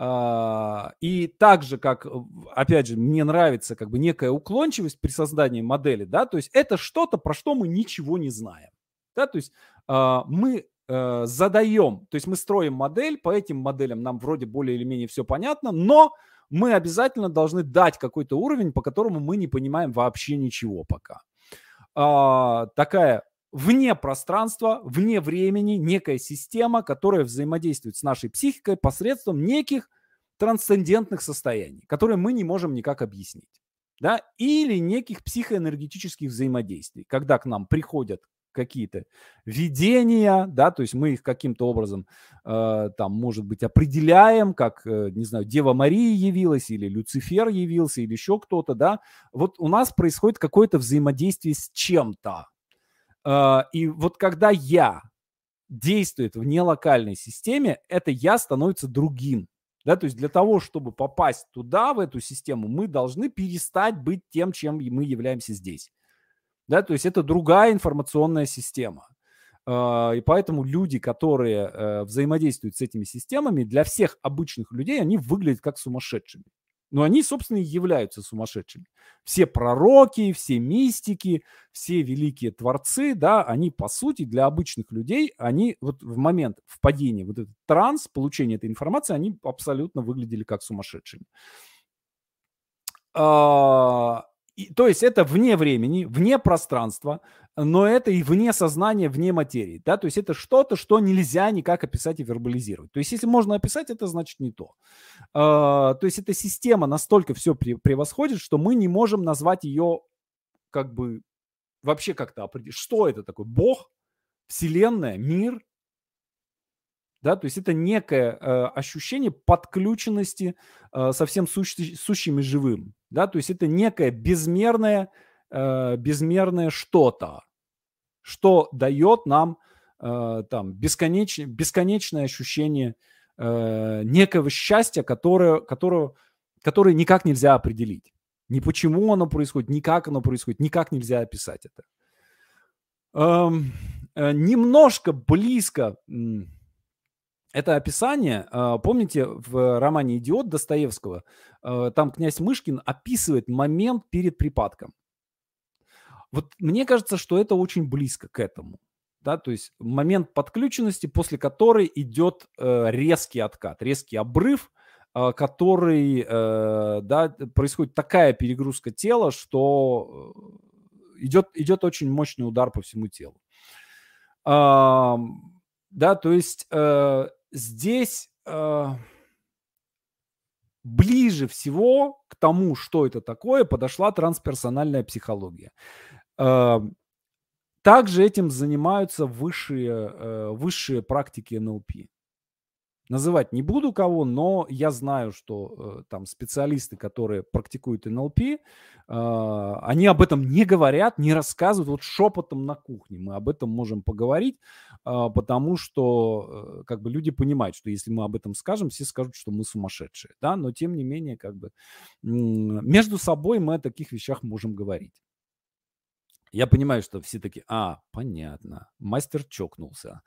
А, и так же, как, опять же, мне нравится как бы некая уклончивость при создании модели, да, то есть это что-то, про что мы ничего не знаем. Да, то есть а, мы э, задаем, то есть мы строим модель, по этим моделям нам вроде более или менее все понятно, но мы обязательно должны дать какой-то уровень, по которому мы не понимаем вообще ничего пока а, такая вне пространства, вне времени, некая система, которая взаимодействует с нашей психикой посредством неких трансцендентных состояний, которые мы не можем никак объяснить. Да? Или неких психоэнергетических взаимодействий, когда к нам приходят какие-то видения, да, то есть мы их каким-то образом э, там, может быть, определяем, как, э, не знаю, Дева Мария явилась или Люцифер явился или еще кто-то, да, вот у нас происходит какое-то взаимодействие с чем-то. Э, и вот когда я действует в нелокальной системе, это я становится другим. Да, то есть для того, чтобы попасть туда, в эту систему, мы должны перестать быть тем, чем мы являемся здесь. Да, то есть это другая информационная система. А, и поэтому люди, которые э, взаимодействуют с этими системами, для всех обычных людей они выглядят как сумасшедшими. Но они, собственно, и являются сумасшедшими. Все пророки, все мистики, все великие творцы, да, они, по сути, для обычных людей, они вот в момент впадения, вот этот транс, получения этой информации, они абсолютно выглядели как сумасшедшими. А, и, то есть это вне времени, вне пространства, но это и вне сознания, вне материи. Да? То есть это что-то, что нельзя никак описать и вербализировать. То есть если можно описать, это значит не то. А, то есть эта система настолько все превосходит, что мы не можем назвать ее как бы вообще как-то определить. Что это такое? Бог? Вселенная? Мир? Да, то есть это некое э, ощущение подключенности э, со всем сущ- сущим и живым. Да, то есть это некое безмерное, э, безмерное что-то, что дает нам э, там бесконеч, бесконечное ощущение э, некого счастья, которое, которое, которое никак нельзя определить. Ни почему оно происходит, ни как оно происходит, никак нельзя описать это. Эм, э, немножко близко это описание, а, помните, в романе «Идиот» Достоевского, а, там князь Мышкин описывает момент перед припадком. Вот мне кажется, что это очень близко к этому. Да, то есть момент подключенности, после которой идет э, резкий откат, резкий обрыв, э, который, э, да, происходит такая перегрузка тела, что э, идет, идет очень мощный удар по всему телу. Да, то есть здесь э, ближе всего к тому, что это такое, подошла трансперсональная психология. Э, также этим занимаются высшие, э, высшие практики НЛП. Называть не буду кого, но я знаю, что э, там специалисты, которые практикуют НЛП, э, они об этом не говорят, не рассказывают, вот шепотом на кухне мы об этом можем поговорить, э, потому что э, как бы люди понимают, что если мы об этом скажем, все скажут, что мы сумасшедшие, да, но тем не менее как бы между собой мы о таких вещах можем говорить. Я понимаю, что все таки а, понятно, мастер чокнулся.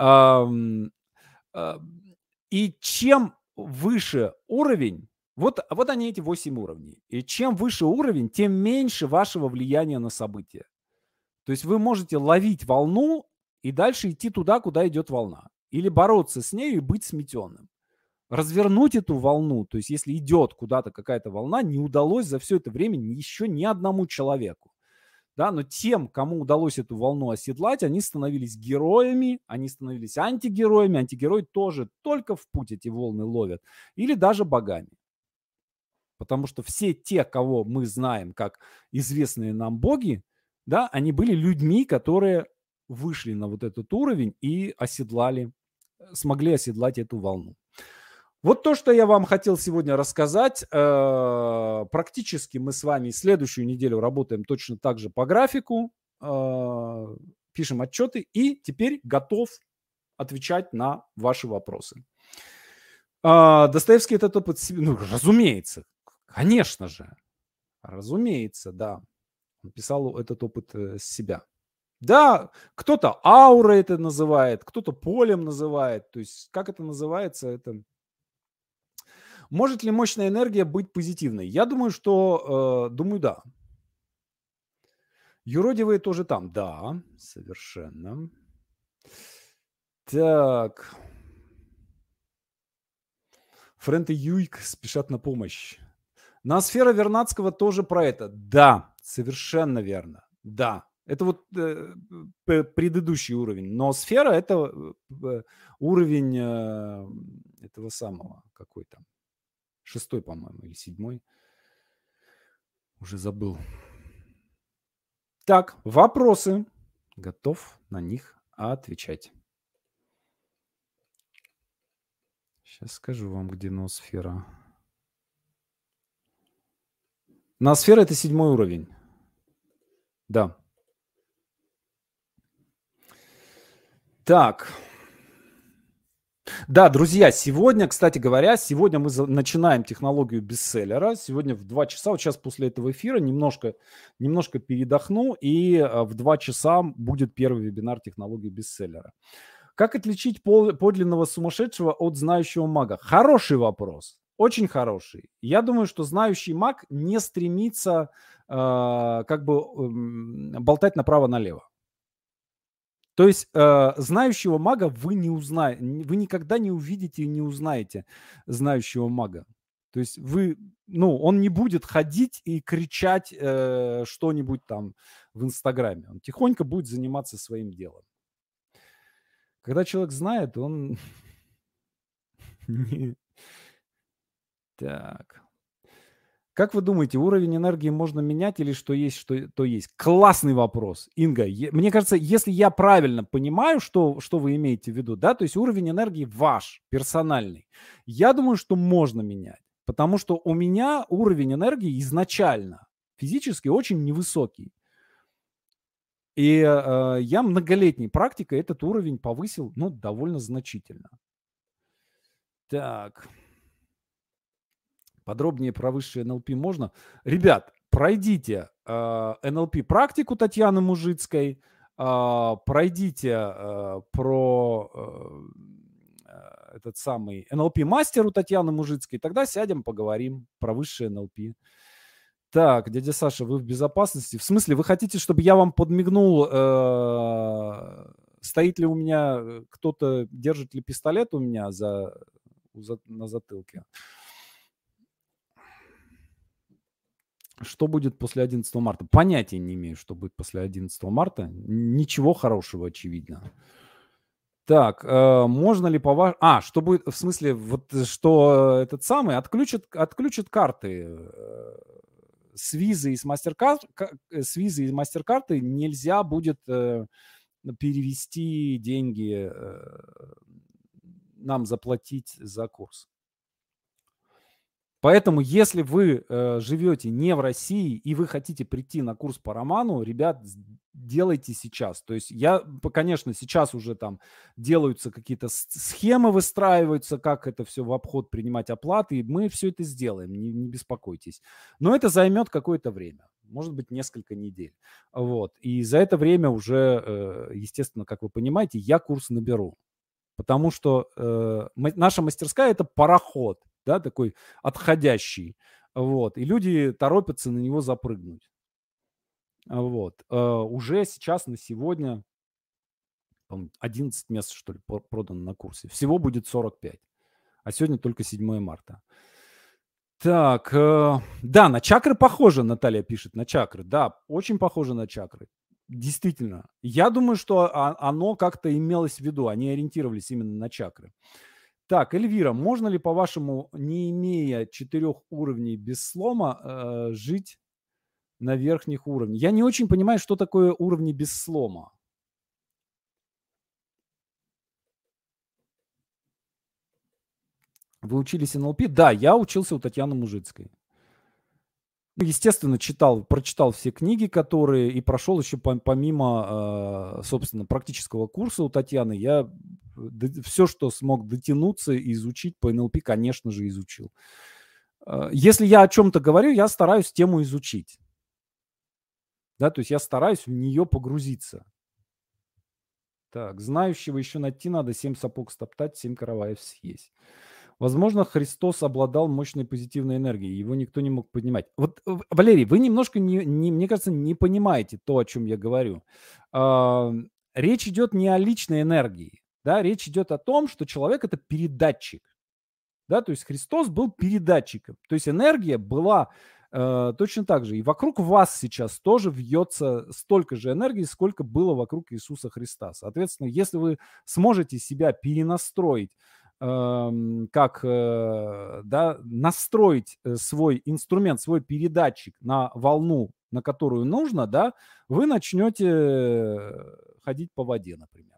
Um, uh, и чем выше уровень, вот, вот они эти 8 уровней. И чем выше уровень, тем меньше вашего влияния на события. То есть вы можете ловить волну и дальше идти туда, куда идет волна. Или бороться с ней и быть сметенным. Развернуть эту волну, то есть если идет куда-то какая-то волна, не удалось за все это время еще ни одному человеку. Да, но тем, кому удалось эту волну оседлать, они становились героями, они становились антигероями. Антигерои тоже только в путь эти волны ловят. Или даже богами. Потому что все те, кого мы знаем как известные нам боги, да, они были людьми, которые вышли на вот этот уровень и оседлали, смогли оседлать эту волну. Вот то, что я вам хотел сегодня рассказать. Э, практически мы с вами следующую неделю работаем точно так же по графику, э, пишем отчеты и теперь готов отвечать на ваши вопросы. Э, Достоевский этот опыт, ну, разумеется, конечно же, разумеется, да. Он писал этот опыт с себя. Да, кто-то аура это называет, кто-то полем называет. То есть, как это называется, это... Может ли мощная энергия быть позитивной? Я думаю, что... Э, думаю, да. Юродивые тоже там. Да, совершенно. Так. Френт и Юйк спешат на помощь. Ноосфера Вернадского тоже про это. Да, совершенно верно. Да, это вот э, предыдущий уровень. Но сфера это э, уровень э, этого самого, какой там, шестой, по-моему, или седьмой. Уже забыл. Так, вопросы. Готов на них отвечать. Сейчас скажу вам, где ноосфера. Ноосфера – это седьмой уровень. Да. Так. Да, друзья, сегодня, кстати говоря, сегодня мы начинаем технологию бестселлера. Сегодня в 2 часа, вот сейчас после этого эфира немножко, немножко передохну, и а, в 2 часа будет первый вебинар технологии бестселлера. Как отличить подлинного сумасшедшего от знающего мага? Хороший вопрос. Очень хороший. Я думаю, что знающий маг не стремится э, как бы э, болтать направо-налево. То есть э, знающего мага вы не узнаете, вы никогда не увидите и не узнаете знающего мага. То есть вы, ну, он не будет ходить и кричать э, что-нибудь там в Инстаграме. Он тихонько будет заниматься своим делом. Когда человек знает, он Так. Как вы думаете, уровень энергии можно менять или что есть, что то есть? Классный вопрос, Инга. Мне кажется, если я правильно понимаю, что, что вы имеете в виду, да, то есть уровень энергии ваш, персональный, я думаю, что можно менять. Потому что у меня уровень энергии изначально физически очень невысокий. И э, я многолетней практикой этот уровень повысил, ну, довольно значительно. Так. Подробнее про высшее НЛП можно? Ребят, пройдите э, НЛП практику Татьяны Мужицкой, э, пройдите э, про э, этот самый НЛП мастер у Татьяны Мужицкой, тогда сядем, поговорим про высшее НЛП. Так, дядя Саша, вы в безопасности? В смысле, вы хотите, чтобы я вам подмигнул, э, стоит ли у меня э, кто-то, держит ли пистолет у меня за, за, на затылке? Что будет после 11 марта? Понятия не имею, что будет после 11 марта. Ничего хорошего, очевидно. Так, э, можно ли по ваш... А, что будет, в смысле, вот что этот самый отключит, отключит карты э, с визы и с мастер-карт, э, с визы и мастер-карты нельзя будет э, перевести деньги, э, нам заплатить за курс. Поэтому, если вы э, живете не в России и вы хотите прийти на курс по роману, ребят, делайте сейчас. То есть я, конечно, сейчас уже там делаются какие-то схемы, выстраиваются, как это все в обход принимать оплаты, и мы все это сделаем, не, не беспокойтесь. Но это займет какое-то время, может быть, несколько недель. Вот. И за это время уже, э, естественно, как вы понимаете, я курс наберу. Потому что э, наша мастерская – это пароход – да, такой отходящий, вот, и люди торопятся на него запрыгнуть. Вот. Uh, уже сейчас, на сегодня, по-моему, 11 мест, что ли, продано на курсе. Всего будет 45. А сегодня только 7 марта. Так, э, да, на чакры похоже, Наталья пишет, на чакры. Да, очень похоже на чакры. Действительно. Я думаю, что оно как-то имелось в виду. Они ориентировались именно на чакры. Так, Эльвира, можно ли, по-вашему, не имея четырех уровней без слома, э, жить на верхних уровнях? Я не очень понимаю, что такое уровни без слома. Вы учились НЛП? Да, я учился у Татьяны Мужицкой. Ну, естественно, читал, прочитал все книги, которые, и прошел еще помимо, э, собственно, практического курса у Татьяны, я все, что смог дотянуться и изучить по НЛП, конечно же, изучил. Э, если я о чем-то говорю, я стараюсь тему изучить. Да, то есть я стараюсь в нее погрузиться. Так, знающего еще найти надо, семь сапог стоптать, семь караваев съесть. Возможно, Христос обладал мощной позитивной энергией, его никто не мог поднимать. Вот, Валерий, вы немножко, не, не, мне кажется, не понимаете то, о чем я говорю. Э, речь идет не о личной энергии, да, речь идет о том, что человек это передатчик. Да, то есть Христос был передатчиком. То есть энергия была э, точно так же. И вокруг вас сейчас тоже вьется столько же энергии, сколько было вокруг Иисуса Христа. Соответственно, если вы сможете себя перенастроить как э, да, настроить э, свой инструмент, свой передатчик на волну, на которую нужно, да, вы начнете ходить по воде, например.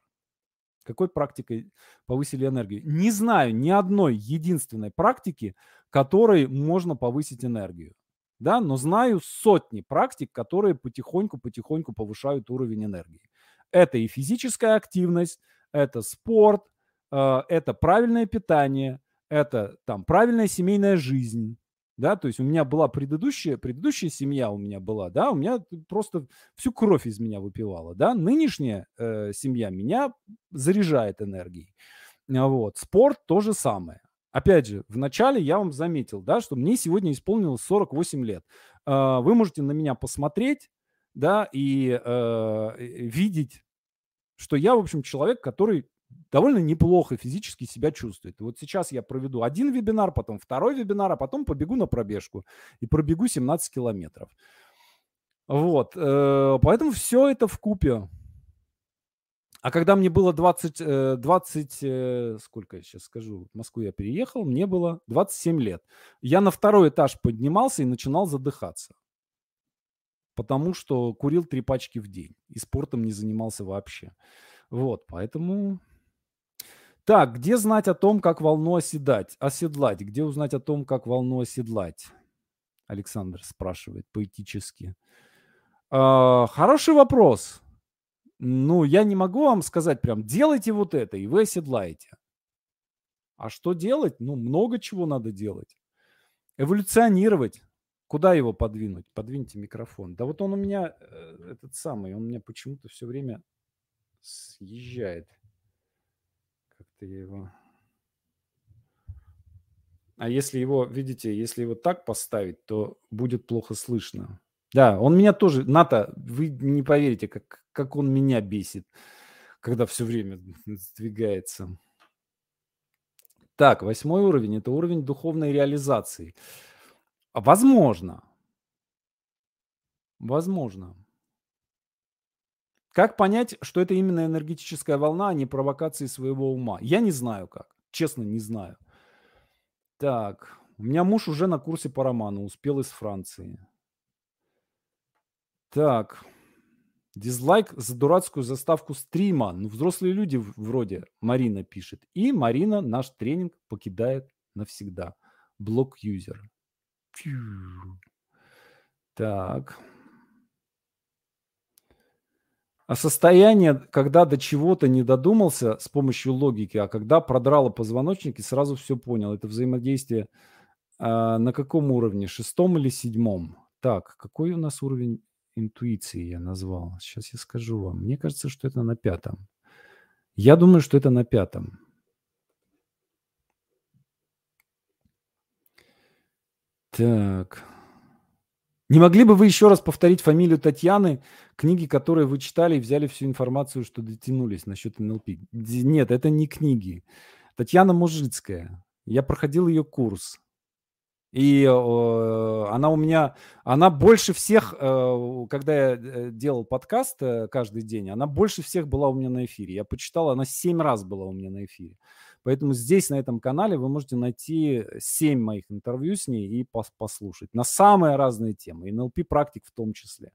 Какой практикой повысили энергию? Не знаю ни одной единственной практики, которой можно повысить энергию. Да, но знаю сотни практик, которые потихоньку-потихоньку повышают уровень энергии. Это и физическая активность, это спорт, это правильное питание, это там правильная семейная жизнь, да, то есть у меня была предыдущая, предыдущая семья у меня была, да, у меня просто всю кровь из меня выпивала, да, нынешняя э, семья меня заряжает энергией, а вот, спорт то же самое. Опять же, в начале я вам заметил, да, что мне сегодня исполнилось 48 лет. Э, вы можете на меня посмотреть, да, и э, видеть, что я, в общем, человек, который довольно неплохо физически себя чувствует. Вот сейчас я проведу один вебинар, потом второй вебинар, а потом побегу на пробежку и пробегу 17 километров. Вот, э, поэтому все это в купе. А когда мне было 20, 20, э, э, сколько я сейчас скажу, в Москву я переехал, мне было 27 лет. Я на второй этаж поднимался и начинал задыхаться. Потому что курил три пачки в день и спортом не занимался вообще. Вот, поэтому так, где знать о том, как волну оседать, оседлать? Где узнать о том, как волну оседлать? Александр спрашивает поэтически. А, хороший вопрос. Ну, я не могу вам сказать прям, делайте вот это, и вы оседлаете. А что делать? Ну, много чего надо делать. Эволюционировать. Куда его подвинуть? Подвиньте микрофон. Да вот он у меня, э, этот самый, он у меня почему-то все время съезжает. Я его... А если его, видите, если его так поставить, то будет плохо слышно. Да, он меня тоже, Ната, вы не поверите, как, как он меня бесит, когда все время сдвигается. Так, восьмой уровень – это уровень духовной реализации. Возможно. Возможно. Как понять, что это именно энергетическая волна, а не провокации своего ума? Я не знаю как. Честно, не знаю. Так, у меня муж уже на курсе по роману, успел из Франции. Так, дизлайк за дурацкую заставку стрима. Ну, взрослые люди вроде Марина пишет. И Марина наш тренинг покидает навсегда. Блок юзер. Так. А состояние, когда до чего-то не додумался с помощью логики, а когда продрало позвоночник и сразу все понял. Это взаимодействие а, на каком уровне? Шестом или седьмом? Так, какой у нас уровень интуиции я назвал? Сейчас я скажу вам. Мне кажется, что это на пятом. Я думаю, что это на пятом. Так. Не могли бы вы еще раз повторить фамилию Татьяны, книги, которые вы читали и взяли всю информацию, что дотянулись насчет НЛП? Нет, это не книги. Татьяна Мужицкая. Я проходил ее курс. И э, она у меня, она больше всех, э, когда я э, делал подкаст э, каждый день, она больше всех была у меня на эфире. Я почитал, она семь раз была у меня на эфире. Поэтому здесь, на этом канале, вы можете найти 7 моих интервью с ней и пос послушать на самые разные темы, и НЛП-практик в том числе.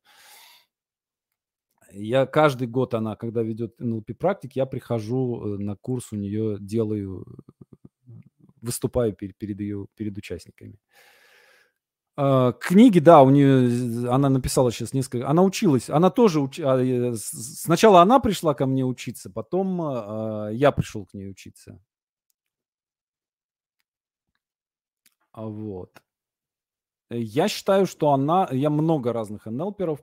Я каждый год, она, когда ведет НЛП-практик, я прихожу э, на курс у нее, делаю, выступаю перед, перед ее, перед участниками. Uh, книги, да, у нее, она написала сейчас несколько, она училась, она тоже, уч, а, сначала она пришла ко мне учиться, потом uh, я пришел к ней учиться. А, вот. Э, я считаю, что она я много разных НЛперов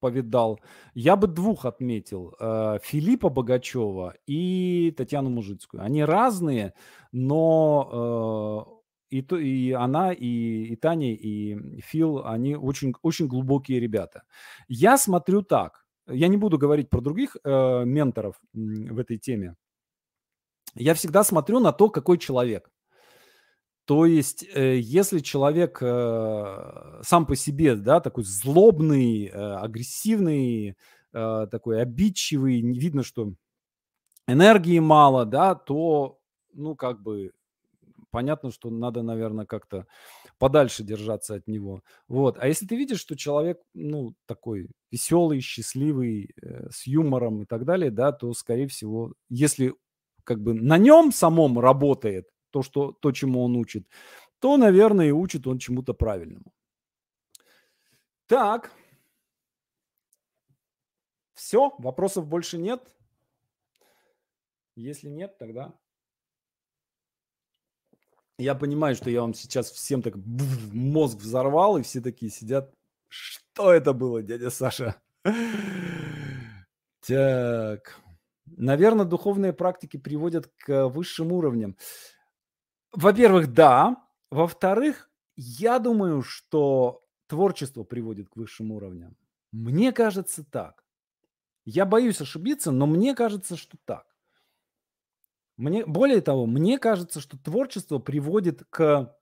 повидал. Я бы двух отметил: э, Филиппа Богачева и Татьяну Мужицкую. Они разные, но, э, и то и она, и и Таня, и Фил, они очень очень глубокие ребята. Я смотрю так, я не буду говорить про других, э, менторов, в этой теме. Я всегда смотрю на то, какой человек. То есть, э, если человек э, сам по себе, да, такой злобный, э, агрессивный, такой обидчивый, не видно, что энергии мало, да, то, ну, как бы, понятно, что надо, наверное, как-то подальше держаться от него. Вот. А если ты видишь, что человек, ну, такой веселый, счастливый, с юмором и так далее, да, то, скорее всего, если как бы на нем самом работает, то, что, то, чему он учит, то, наверное, и учит он чему-то правильному. Так. Все, вопросов больше нет. Если нет, тогда я понимаю, что я вам сейчас всем так мозг взорвал, и все такие сидят. Что это было, дядя Саша? Так. Наверное, духовные практики приводят к высшим уровням. Во-первых, да. Во-вторых, я думаю, что творчество приводит к высшим уровням. Мне кажется так. Я боюсь ошибиться, но мне кажется, что так. Мне, более того, мне кажется, что творчество приводит к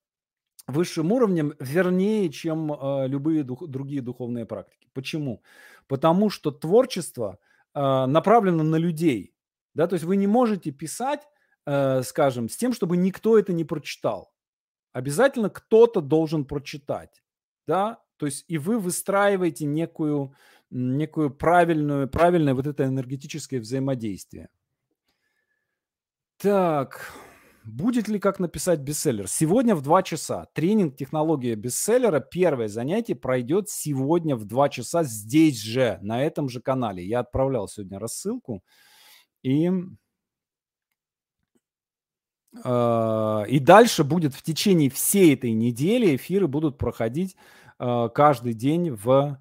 высшим уровням вернее, чем э, любые дух, другие духовные практики. Почему? Потому что творчество э, направлено на людей. Да? То есть вы не можете писать э, скажем, с тем, чтобы никто это не прочитал. Обязательно кто-то должен прочитать, да, то есть и вы выстраиваете некую, некую правильную, правильное вот это энергетическое взаимодействие. Так, будет ли как написать бестселлер? Сегодня в 2 часа. Тренинг «Технология бестселлера». Первое занятие пройдет сегодня в 2 часа здесь же, на этом же канале. Я отправлял сегодня рассылку. И и дальше будет в течение всей этой недели эфиры будут проходить а, каждый день в,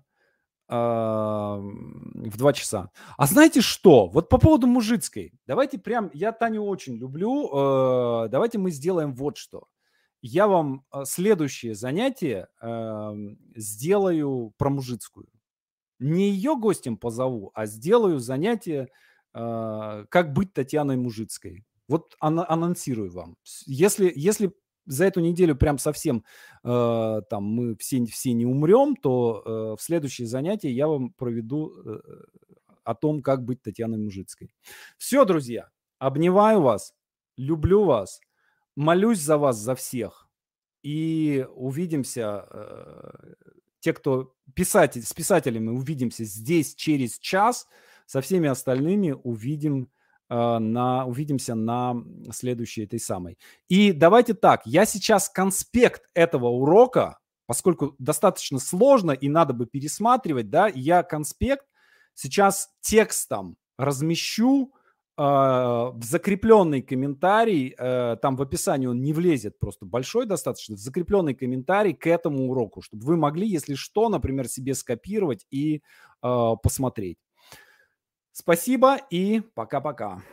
а, в 2 часа. А знаете что? Вот по поводу мужицкой. Давайте прям, я Таню очень люблю, давайте мы сделаем вот что. Я вам следующее занятие сделаю про мужицкую. Не ее гостем позову, а сделаю занятие «Как быть Татьяной Мужицкой». Вот ан- анонсирую вам. Если, если за эту неделю прям совсем э, там мы все, все не умрем, то э, в следующее занятие я вам проведу э, о том, как быть Татьяной Мужицкой. Все, друзья, обнимаю вас, люблю вас, молюсь за вас, за всех. И увидимся, э, те, кто писатель, с писателями увидимся здесь через час, со всеми остальными увидим на, увидимся на следующей этой самой. И давайте так, я сейчас конспект этого урока, поскольку достаточно сложно и надо бы пересматривать, да, я конспект сейчас текстом размещу э, в закрепленный комментарий, э, там в описании он не влезет, просто большой достаточно, в закрепленный комментарий к этому уроку, чтобы вы могли, если что, например, себе скопировать и э, посмотреть. Спасибо и пока-пока.